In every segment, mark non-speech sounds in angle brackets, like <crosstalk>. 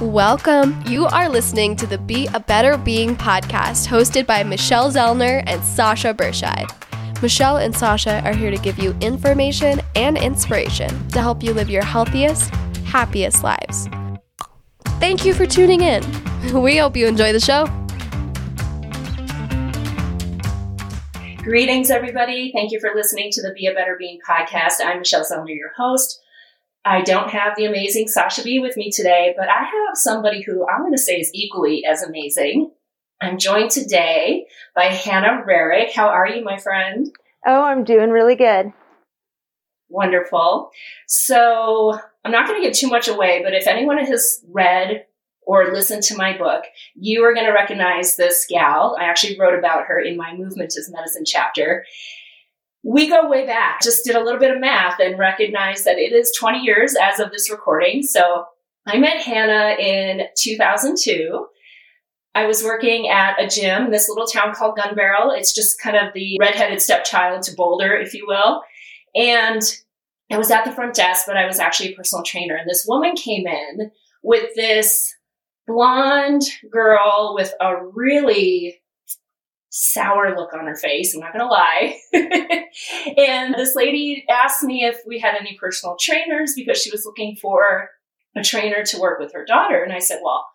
Welcome. You are listening to the Be a Better Being podcast hosted by Michelle Zellner and Sasha Berscheid. Michelle and Sasha are here to give you information and inspiration to help you live your healthiest, happiest lives. Thank you for tuning in. <laughs> We hope you enjoy the show. Greetings, everybody. Thank you for listening to the Be a Better Being podcast. I'm Michelle Zellner, your host. I don't have the amazing Sasha B with me today, but I have somebody who I'm going to say is equally as amazing. I'm joined today by Hannah Rarick. How are you, my friend? Oh, I'm doing really good. Wonderful. So I'm not going to give too much away, but if anyone has read or listened to my book, you are going to recognize this gal. I actually wrote about her in my Movement as Medicine chapter we go way back. Just did a little bit of math and recognized that it is 20 years as of this recording. So I met Hannah in 2002. I was working at a gym in this little town called Gunbarrel. It's just kind of the redheaded stepchild to Boulder, if you will. And I was at the front desk, but I was actually a personal trainer. And this woman came in with this blonde girl with a really sour look on her face. I'm not going to lie. <laughs> and this lady asked me if we had any personal trainers because she was looking for a trainer to work with her daughter. And I said, Well,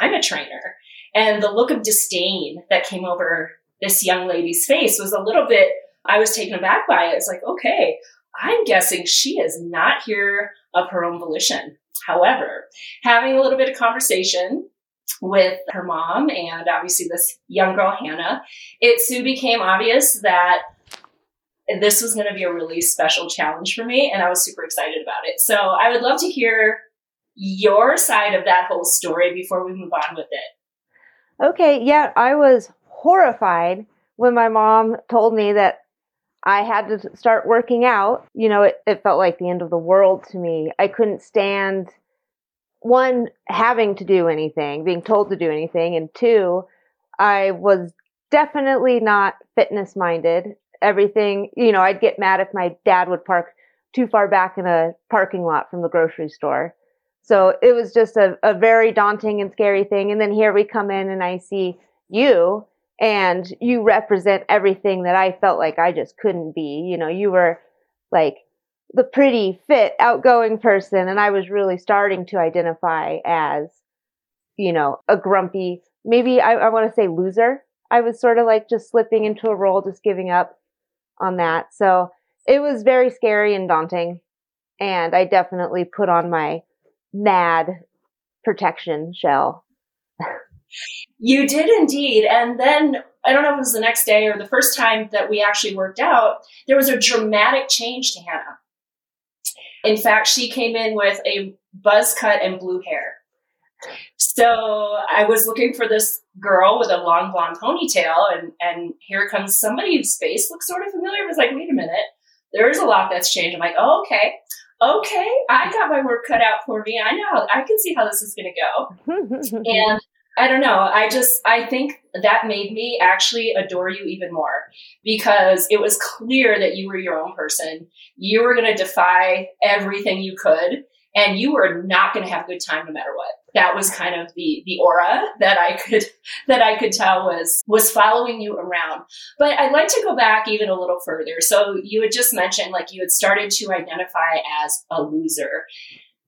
I'm a trainer. And the look of disdain that came over this young lady's face was a little bit, I was taken aback by it. It's like, okay, I'm guessing she is not here of her own volition. However, having a little bit of conversation, with her mom and obviously this young girl, Hannah, it soon became obvious that this was going to be a really special challenge for me. And I was super excited about it. So I would love to hear your side of that whole story before we move on with it. Okay. Yeah. I was horrified when my mom told me that I had to start working out. You know, it, it felt like the end of the world to me. I couldn't stand one having to do anything, being told to do anything, and two, I was definitely not fitness minded. Everything, you know, I'd get mad if my dad would park too far back in a parking lot from the grocery store. So it was just a, a very daunting and scary thing. And then here we come in and I see you and you represent everything that I felt like I just couldn't be. You know, you were like the pretty, fit, outgoing person. And I was really starting to identify as, you know, a grumpy, maybe I, I want to say loser. I was sort of like just slipping into a role, just giving up on that. So it was very scary and daunting. And I definitely put on my mad protection shell. you did indeed. And then I don't know if it was the next day or the first time that we actually worked out, there was a dramatic change to Hannah. In fact, she came in with a buzz cut and blue hair. So I was looking for this girl with a long blonde ponytail, and and here comes somebody whose face looks sort of familiar. I was like, wait a minute, there's a lot that's changed. I'm like, oh, okay, okay, I got my work cut out for me. I know, I can see how this is going to go. <laughs> and I don't know. I just, I think that made me actually adore you even more because it was clear that you were your own person. You were going to defy everything you could and you were not going to have a good time no matter what. That was kind of the, the aura that I could, <laughs> that I could tell was, was following you around. But I'd like to go back even a little further. So you had just mentioned like you had started to identify as a loser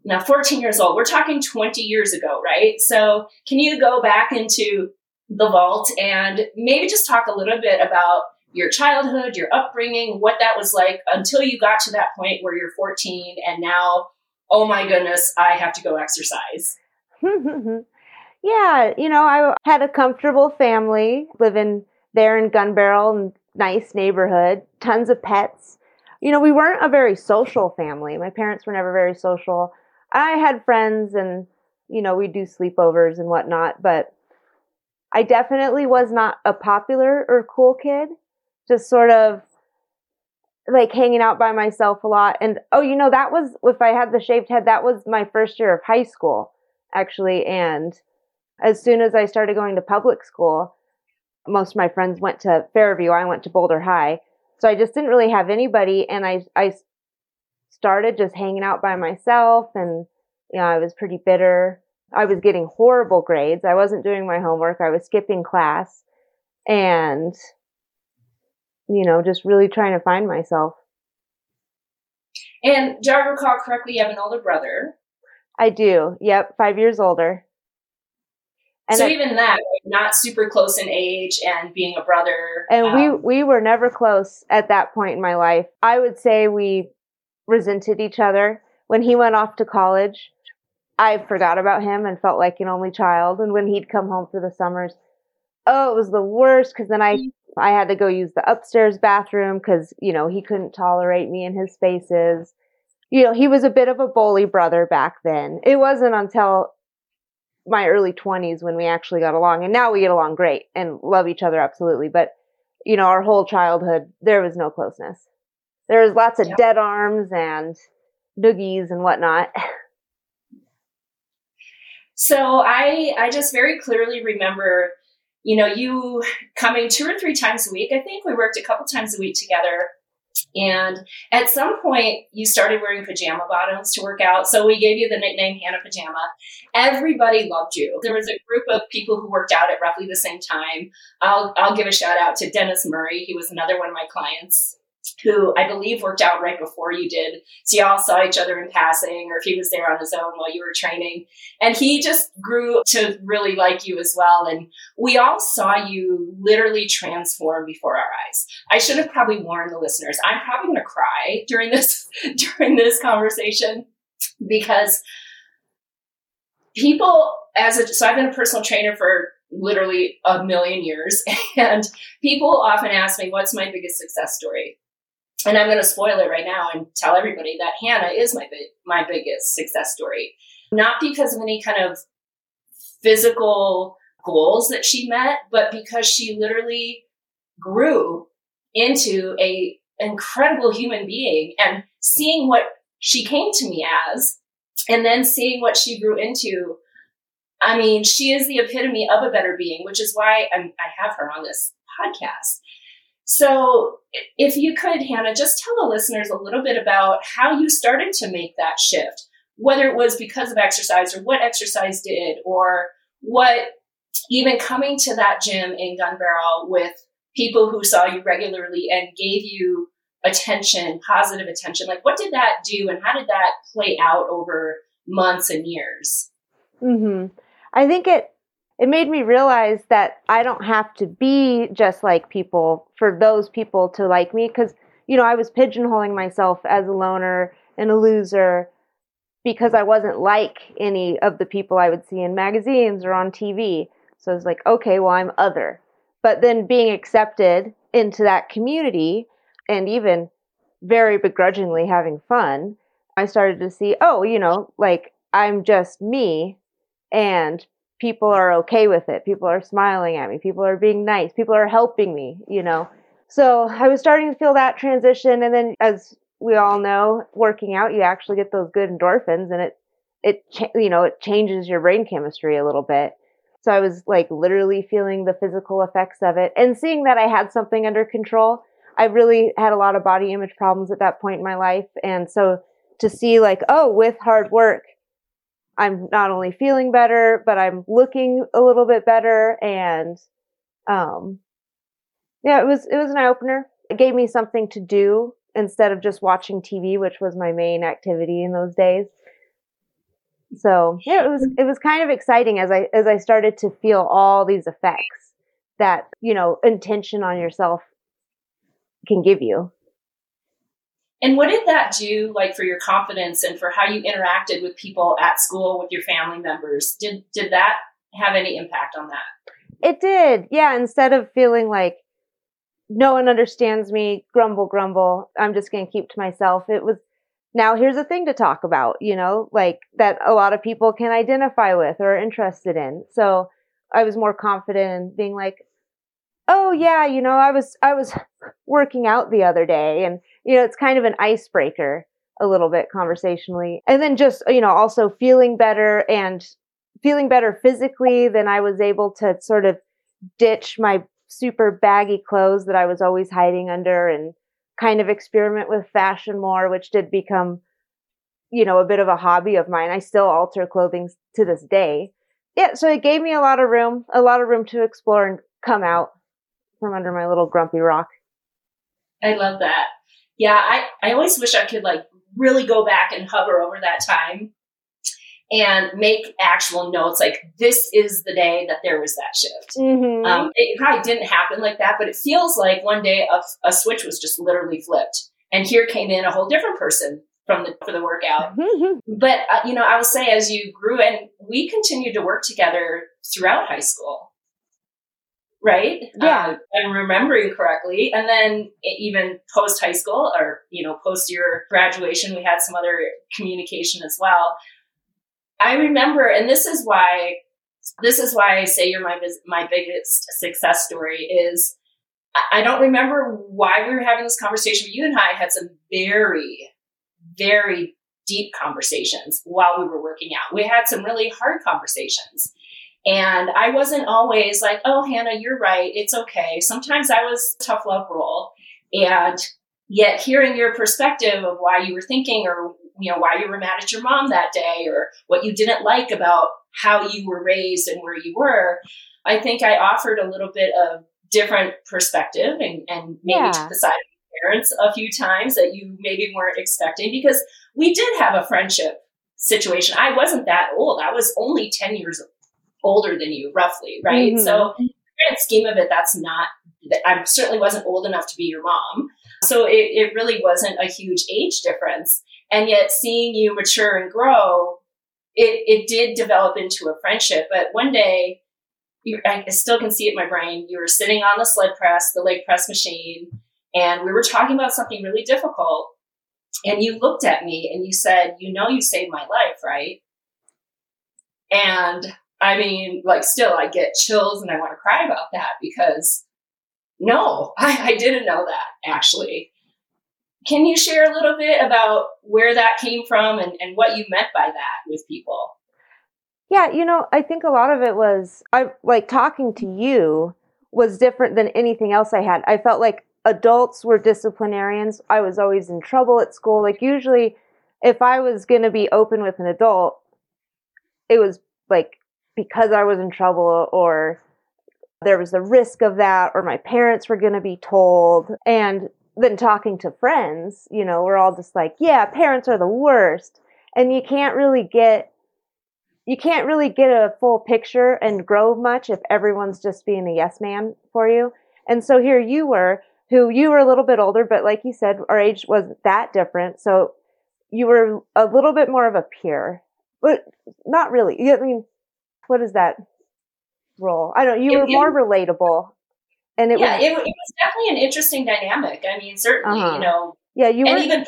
now 14 years old. We're talking 20 years ago, right? So can you go back into the vault and maybe just talk a little bit about your childhood, your upbringing, what that was like until you got to that point where you're 14 and now, oh my goodness, I have to go exercise. <laughs> yeah, you know, I had a comfortable family living there in Gunbarrel, nice neighborhood, tons of pets. You know, we weren't a very social family. My parents were never very social. I had friends and, you know, we do sleepovers and whatnot, but I definitely was not a popular or cool kid. Just sort of like hanging out by myself a lot. And oh, you know, that was, if I had the shaved head, that was my first year of high school, actually. And as soon as I started going to public school, most of my friends went to Fairview. I went to Boulder High. So I just didn't really have anybody. And I, I started just hanging out by myself and you know, I was pretty bitter I was getting horrible grades. I wasn't doing my homework. I was skipping class and, you know, just really trying to find myself. And do I recall correctly, you have an older brother? I do. Yep. Five years older. And so I, even that, not super close in age and being a brother. And um, we, we were never close at that point in my life. I would say we resented each other. When he went off to college, I forgot about him and felt like an only child. And when he'd come home for the summers, oh, it was the worst because then I I had to go use the upstairs bathroom because you know he couldn't tolerate me in his spaces. You know, he was a bit of a bully brother back then. It wasn't until my early 20s when we actually got along and now we get along great and love each other absolutely but you know our whole childhood there was no closeness there was lots of yep. dead arms and noogies and whatnot so i i just very clearly remember you know you coming two or three times a week i think we worked a couple times a week together and at some point, you started wearing pajama bottoms to work out. So we gave you the nickname Hannah Pajama. Everybody loved you. There was a group of people who worked out at roughly the same time. I'll, I'll give a shout out to Dennis Murray. He was another one of my clients who I believe worked out right before you did. So y'all saw each other in passing, or if he was there on his own while you were training. And he just grew to really like you as well. And we all saw you literally transform before our eyes. I should have probably warned the listeners. I'm probably going to cry during this <laughs> during this conversation because people as a so I've been a personal trainer for literally a million years <laughs> and people often ask me what's my biggest success story and I'm going to spoil it right now and tell everybody that Hannah is my my biggest success story. Not because of any kind of physical goals that she met, but because she literally grew into a incredible human being and seeing what she came to me as and then seeing what she grew into I mean, she is the epitome of a better being, which is why I'm, I have her on this podcast. So, if you could, Hannah, just tell the listeners a little bit about how you started to make that shift, whether it was because of exercise or what exercise did, or what even coming to that gym in Gunbarrel with people who saw you regularly and gave you attention, positive attention. Like, what did that do, and how did that play out over months and years? Mm-hmm. I think it it made me realize that I don't have to be just like people for those people to like me because you know I was pigeonholing myself as a loner and a loser because I wasn't like any of the people I would see in magazines or on TV. So I was like, okay, well I'm other. But then being accepted into that community and even very begrudgingly having fun, I started to see, oh, you know, like I'm just me and people are okay with it. People are smiling at me. People are being nice. People are helping me, you know. So I was starting to feel that transition. And then, as we all know, working out, you actually get those good endorphins and it, it, you know, it changes your brain chemistry a little bit. So I was like literally feeling the physical effects of it and seeing that I had something under control. I really had a lot of body image problems at that point in my life. And so to see like, oh, with hard work, I'm not only feeling better, but I'm looking a little bit better. And, um, yeah, it was, it was an eye opener. It gave me something to do instead of just watching TV, which was my main activity in those days. So yeah, it was, it was kind of exciting as I, as I started to feel all these effects that, you know, intention on yourself can give you. And what did that do, like for your confidence and for how you interacted with people at school, with your family members? Did did that have any impact on that? It did, yeah. Instead of feeling like no one understands me, grumble, grumble, I'm just going to keep to myself. It was now here's a thing to talk about, you know, like that a lot of people can identify with or are interested in. So I was more confident in being like, oh yeah, you know, I was I was <laughs> working out the other day and you know, it's kind of an icebreaker a little bit conversationally. And then just, you know, also feeling better and feeling better physically, then I was able to sort of ditch my super baggy clothes that I was always hiding under and kind of experiment with fashion more, which did become you know, a bit of a hobby of mine. I still alter clothing to this day. Yeah, so it gave me a lot of room, a lot of room to explore and come out from under my little grumpy rock. I love that. Yeah, I, I always wish I could like really go back and hover over that time and make actual notes like this is the day that there was that shift. Mm-hmm. Um, it probably didn't happen like that, but it feels like one day a, a switch was just literally flipped, and here came in a whole different person from the for the workout. Mm-hmm. But uh, you know, I will say as you grew and we continued to work together throughout high school right? Yeah. Uh, I'm remembering correctly. And then even post high school or, you know, post your graduation, we had some other communication as well. I remember, and this is why, this is why I say you're my, my biggest success story is I don't remember why we were having this conversation, but you and I had some very, very deep conversations while we were working out. We had some really hard conversations. And I wasn't always like, oh, Hannah, you're right. It's okay. Sometimes I was tough love role. And yet hearing your perspective of why you were thinking or, you know, why you were mad at your mom that day or what you didn't like about how you were raised and where you were, I think I offered a little bit of different perspective and, and maybe yeah. to the side of parents a few times that you maybe weren't expecting because we did have a friendship situation. I wasn't that old. I was only 10 years older than you, roughly, right? Mm-hmm. So, grand scheme of it, that's not. I certainly wasn't old enough to be your mom, so it, it really wasn't a huge age difference. And yet, seeing you mature and grow, it it did develop into a friendship. But one day, you, I still can see it in my brain. You were sitting on the sled press, the leg press machine, and we were talking about something really difficult. And you looked at me and you said, "You know, you saved my life, right?" And I mean, like, still, I get chills and I want to cry about that because no, <laughs> I, I didn't know that actually. Can you share a little bit about where that came from and, and what you meant by that with people? Yeah, you know, I think a lot of it was I like talking to you was different than anything else I had. I felt like adults were disciplinarians. I was always in trouble at school. Like usually if I was going to be open with an adult, it was like because I was in trouble or there was a risk of that or my parents were going to be told. And then talking to friends, you know, we're all just like, yeah, parents are the worst. And you can't really get you can't really get a full picture and grow much if everyone's just being a yes man for you. And so here you were, who you were a little bit older, but like you said, our age wasn't that different. So you were a little bit more of a peer, but not really. I mean, what is that role? I don't. You it, were more it, relatable, and it yeah, was, it, it, was definitely an interesting dynamic. I mean, certainly, uh-huh. you know, yeah, you and were, even me,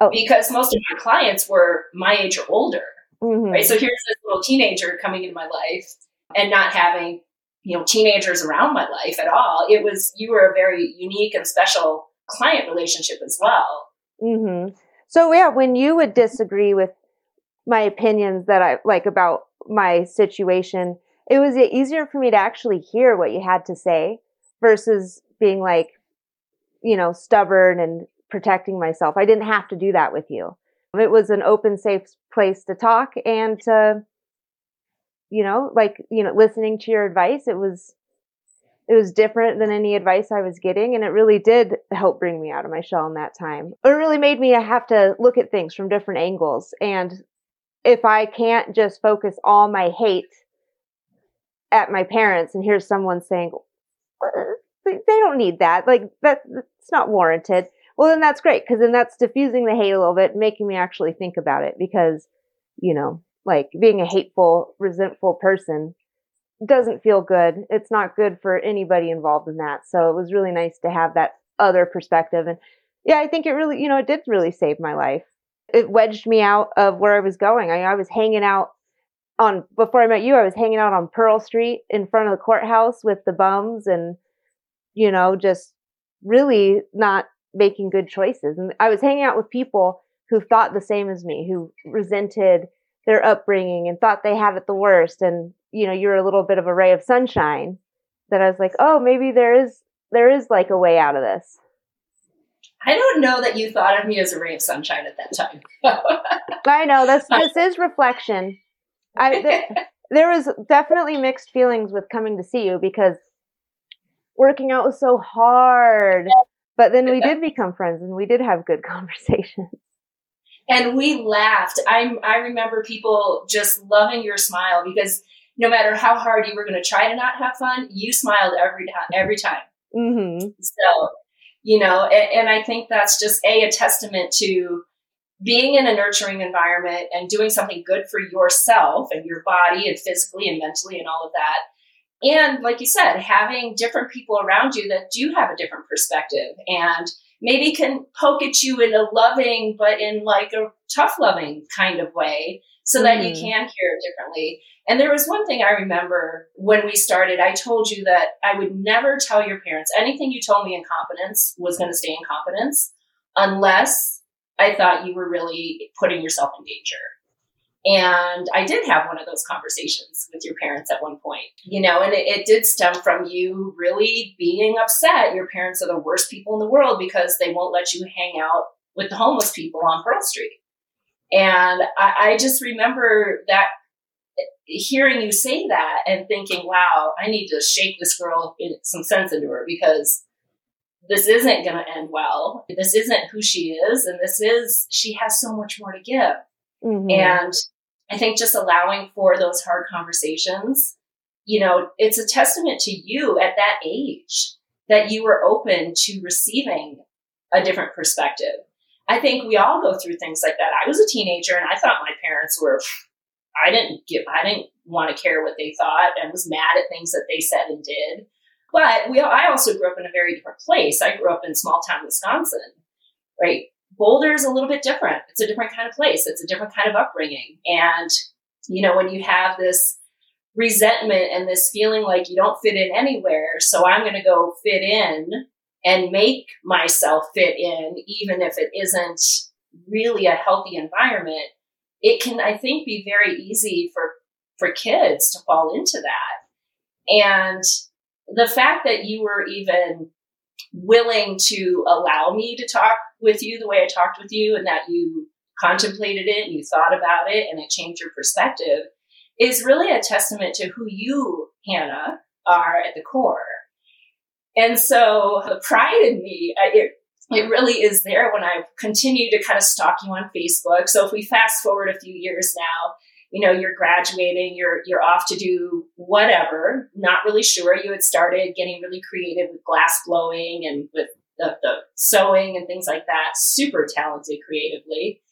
oh. because most of my clients were my age or older, mm-hmm. right? So here's this little teenager coming into my life and not having you know teenagers around my life at all. It was you were a very unique and special client relationship as well. Mm-hmm. So yeah, when you would disagree with my opinions that I like about my situation, it was easier for me to actually hear what you had to say versus being like, you know, stubborn and protecting myself. I didn't have to do that with you. It was an open, safe place to talk and to, you know, like, you know, listening to your advice. It was, it was different than any advice I was getting. And it really did help bring me out of my shell in that time. It really made me have to look at things from different angles and if I can't just focus all my hate at my parents and here's someone saying they don't need that like that it's not warranted. Well then that's great because then that's diffusing the hate a little bit making me actually think about it because you know like being a hateful resentful person doesn't feel good. It's not good for anybody involved in that. So it was really nice to have that other perspective. And yeah i think it really you know it did really save my life it wedged me out of where I was going. I, I was hanging out on before I met you. I was hanging out on Pearl Street in front of the courthouse with the bums, and you know, just really not making good choices. And I was hanging out with people who thought the same as me, who resented their upbringing and thought they had it the worst. And you know, you're a little bit of a ray of sunshine. That I was like, oh, maybe there is there is like a way out of this. I don't know that you thought of me as a ray of sunshine at that time. <laughs> I know this this is reflection. I <laughs> there, there was definitely mixed feelings with coming to see you because working out was so hard. But then we did become friends and we did have good <laughs> conversations. And we laughed. I I remember people just loving your smile because no matter how hard you were going to try to not have fun, you smiled every time. Every time. Mm-hmm. So, you know, and, and I think that's just a a testament to being in a nurturing environment and doing something good for yourself and your body and physically and mentally and all of that. And like you said, having different people around you that do have a different perspective and maybe can poke at you in a loving, but in like a tough loving kind of way so that you mm-hmm. can hear it differently. And there was one thing I remember when we started, I told you that I would never tell your parents anything you told me in confidence was going to stay in confidence unless I thought you were really putting yourself in danger. And I did have one of those conversations with your parents at one point, you know, and it, it, did stem from you really being upset. Your parents are the worst people in the world because they won't let you hang out with the homeless people on Pearl Street. And I, I just remember that hearing you say that and thinking, wow, I need to shake this girl in some sense into her because this isn't going to end well. This isn't who she is. And this is, she has so much more to give. Mm-hmm. And I think just allowing for those hard conversations, you know, it's a testament to you at that age that you were open to receiving a different perspective. I think we all go through things like that. I was a teenager and I thought my parents were, I didn't give, I didn't want to care what they thought and was mad at things that they said and did. But we, I also grew up in a very different place. I grew up in small town Wisconsin, right? Boulder is a little bit different. It's a different kind of place. It's a different kind of upbringing. And, you know, when you have this resentment and this feeling like you don't fit in anywhere, so I'm going to go fit in and make myself fit in, even if it isn't really a healthy environment, it can, I think, be very easy for, for kids to fall into that. And the fact that you were even willing to allow me to talk with you the way I talked with you and that you contemplated it and you thought about it and it changed your perspective is really a testament to who you, Hannah, are at the core. And so the pride in me, it, it really is there when I continue to kind of stalk you on Facebook. So if we fast forward a few years now, you know you're graduating you're you're off to do whatever not really sure you had started getting really creative with glass blowing and with the, the sewing and things like that super talented creatively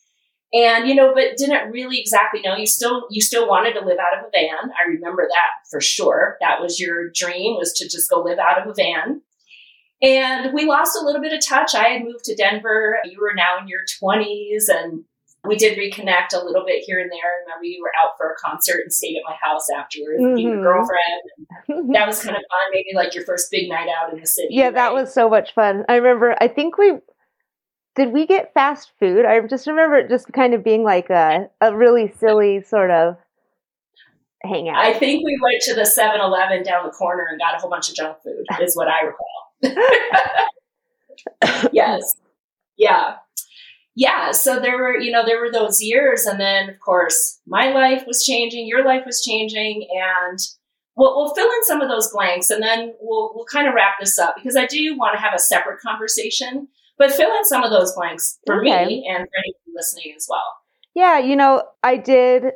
and you know but didn't really exactly know you still you still wanted to live out of a van i remember that for sure that was your dream was to just go live out of a van and we lost a little bit of touch i had moved to denver you were now in your 20s and we did reconnect a little bit here and there. I remember you were out for a concert and stayed at my house afterwards, mm-hmm. being a girlfriend. <laughs> that was kind of fun. Maybe like your first big night out in the city. Yeah, right? that was so much fun. I remember. I think we did we get fast food. I just remember it just kind of being like a a really silly sort of hangout. I think we went to the 7-Eleven down the corner and got a whole bunch of junk food. Is what I recall. <laughs> yes. Yeah yeah, so there were, you know, there were those years. And then, of course, my life was changing, your life was changing. And we'll, we'll fill in some of those blanks and then we'll, we'll kind of wrap this up because I do want to have a separate conversation, but fill in some of those blanks for okay. me and for anyone listening as well. Yeah, you know, I did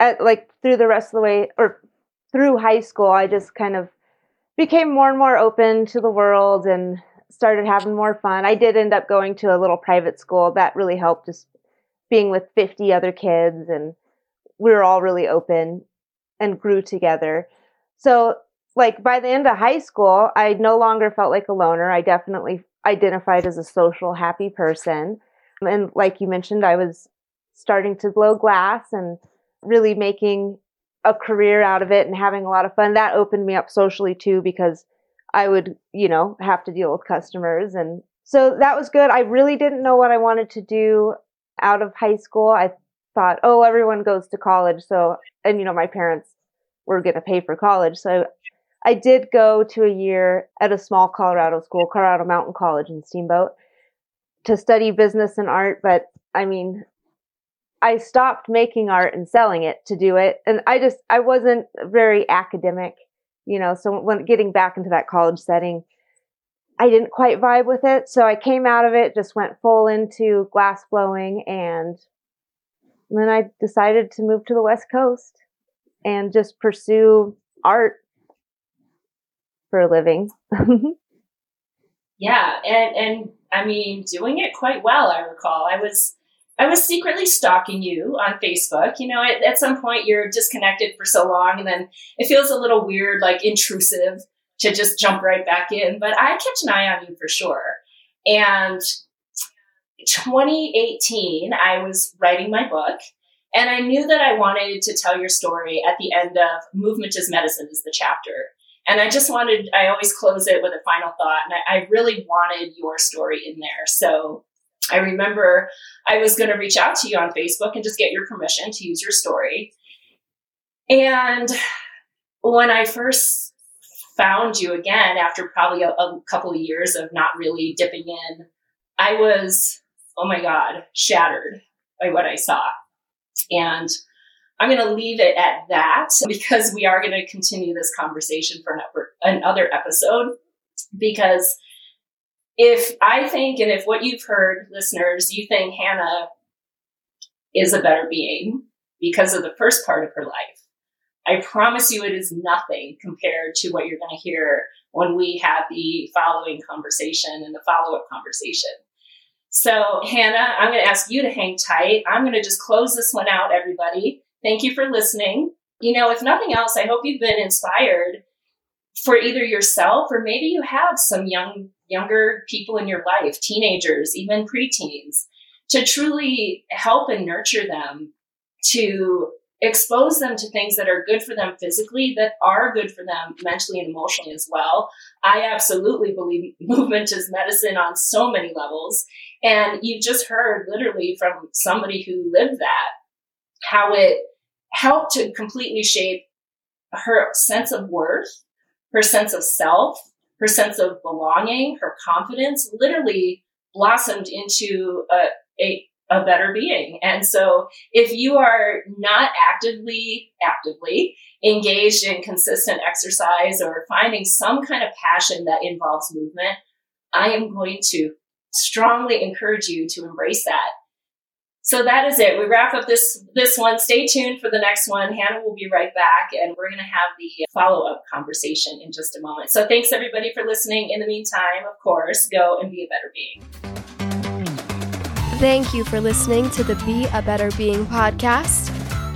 at like through the rest of the way or through high school, I just kind of became more and more open to the world and started having more fun. I did end up going to a little private school. That really helped just being with 50 other kids and we were all really open and grew together. So like by the end of high school, I no longer felt like a loner. I definitely identified as a social happy person. And like you mentioned, I was starting to blow glass and really making a career out of it and having a lot of fun. That opened me up socially too because I would, you know, have to deal with customers. And so that was good. I really didn't know what I wanted to do out of high school. I thought, oh, everyone goes to college. So, and, you know, my parents were going to pay for college. So I did go to a year at a small Colorado school, Colorado Mountain College in Steamboat. to study business and art, but I mean, I stopped making art and selling it to do it. And I just, I wasn't very academic, you know, so when getting back into that college setting, I didn't quite vibe with it. So I came out of it, just went full into glass blowing and then I decided to move to the West Coast and just pursue art for a living. yeah, and and I mean doing it quite well. I recall I was I was secretly stalking you on Facebook. You know, at, at some point you're disconnected for so long, and then it feels a little weird, like intrusive, to just jump right back in. But I kept an eye on you for sure. And 2018, I was writing my book, and I knew that I wanted to tell your story at the end of Movement is Medicine is the chapter. And I just wanted, I always close it with a final thought. And I, I really wanted your story in there. So I remember I was going to reach out to you on Facebook and just get your permission to use your story. And when I first found you again after probably a, a couple of years of not really dipping in, I was, oh my God, shattered by what I saw. And I'm going to leave it at that <laughs> because we are going to continue this conversation for another episode. Because if I think, and if what you've heard, listeners, you think Hannah is a better being because of the first part of her life, I promise you it is nothing compared to what you're going to hear when we have the following conversation and the follow up conversation. So, Hannah, I'm going to ask you to hang tight. I'm going to just close this one out, everybody. Thank you for listening. You know, if nothing else, I hope you've been inspired for either yourself or maybe you have some young younger people in your life, teenagers, even preteens, to truly help and nurture them to expose them to things that are good for them physically, that are good for them mentally and emotionally as well. I absolutely believe <laughs> movement is medicine on so many levels. And you've just heard literally from somebody who lived that, how it helped to completely shape her sense of worth, her sense of self, her sense of belonging, her confidence literally blossomed into a, a, a better being. And so if you are not actively, actively engaged in consistent exercise or finding some kind of passion that involves movement, I am going to strongly encourage you to embrace that so that is it. We wrap up this this one. Stay tuned for the next one. Hannah will be right back, and we're going to have the follow up conversation in just a moment. So thanks everybody for listening. In the meantime, of course, go and be a better being. Thank you for listening to the Be a Better Being podcast.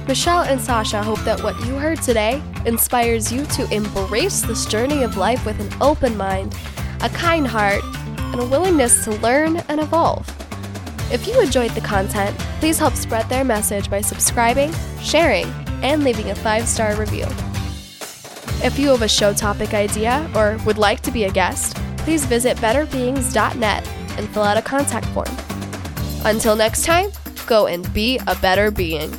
Michelle and Sasha hope that what you heard today inspires you to embrace this journey of life with an open mind, a kind heart, and a willingness to learn and evolve. If you enjoyed the content, please help spread their message by subscribing, sharing, and leaving a five star review. If you have a show topic idea or would like to be a guest, please visit betterbeings.net and fill out a contact form. Until next time, go and be a better being.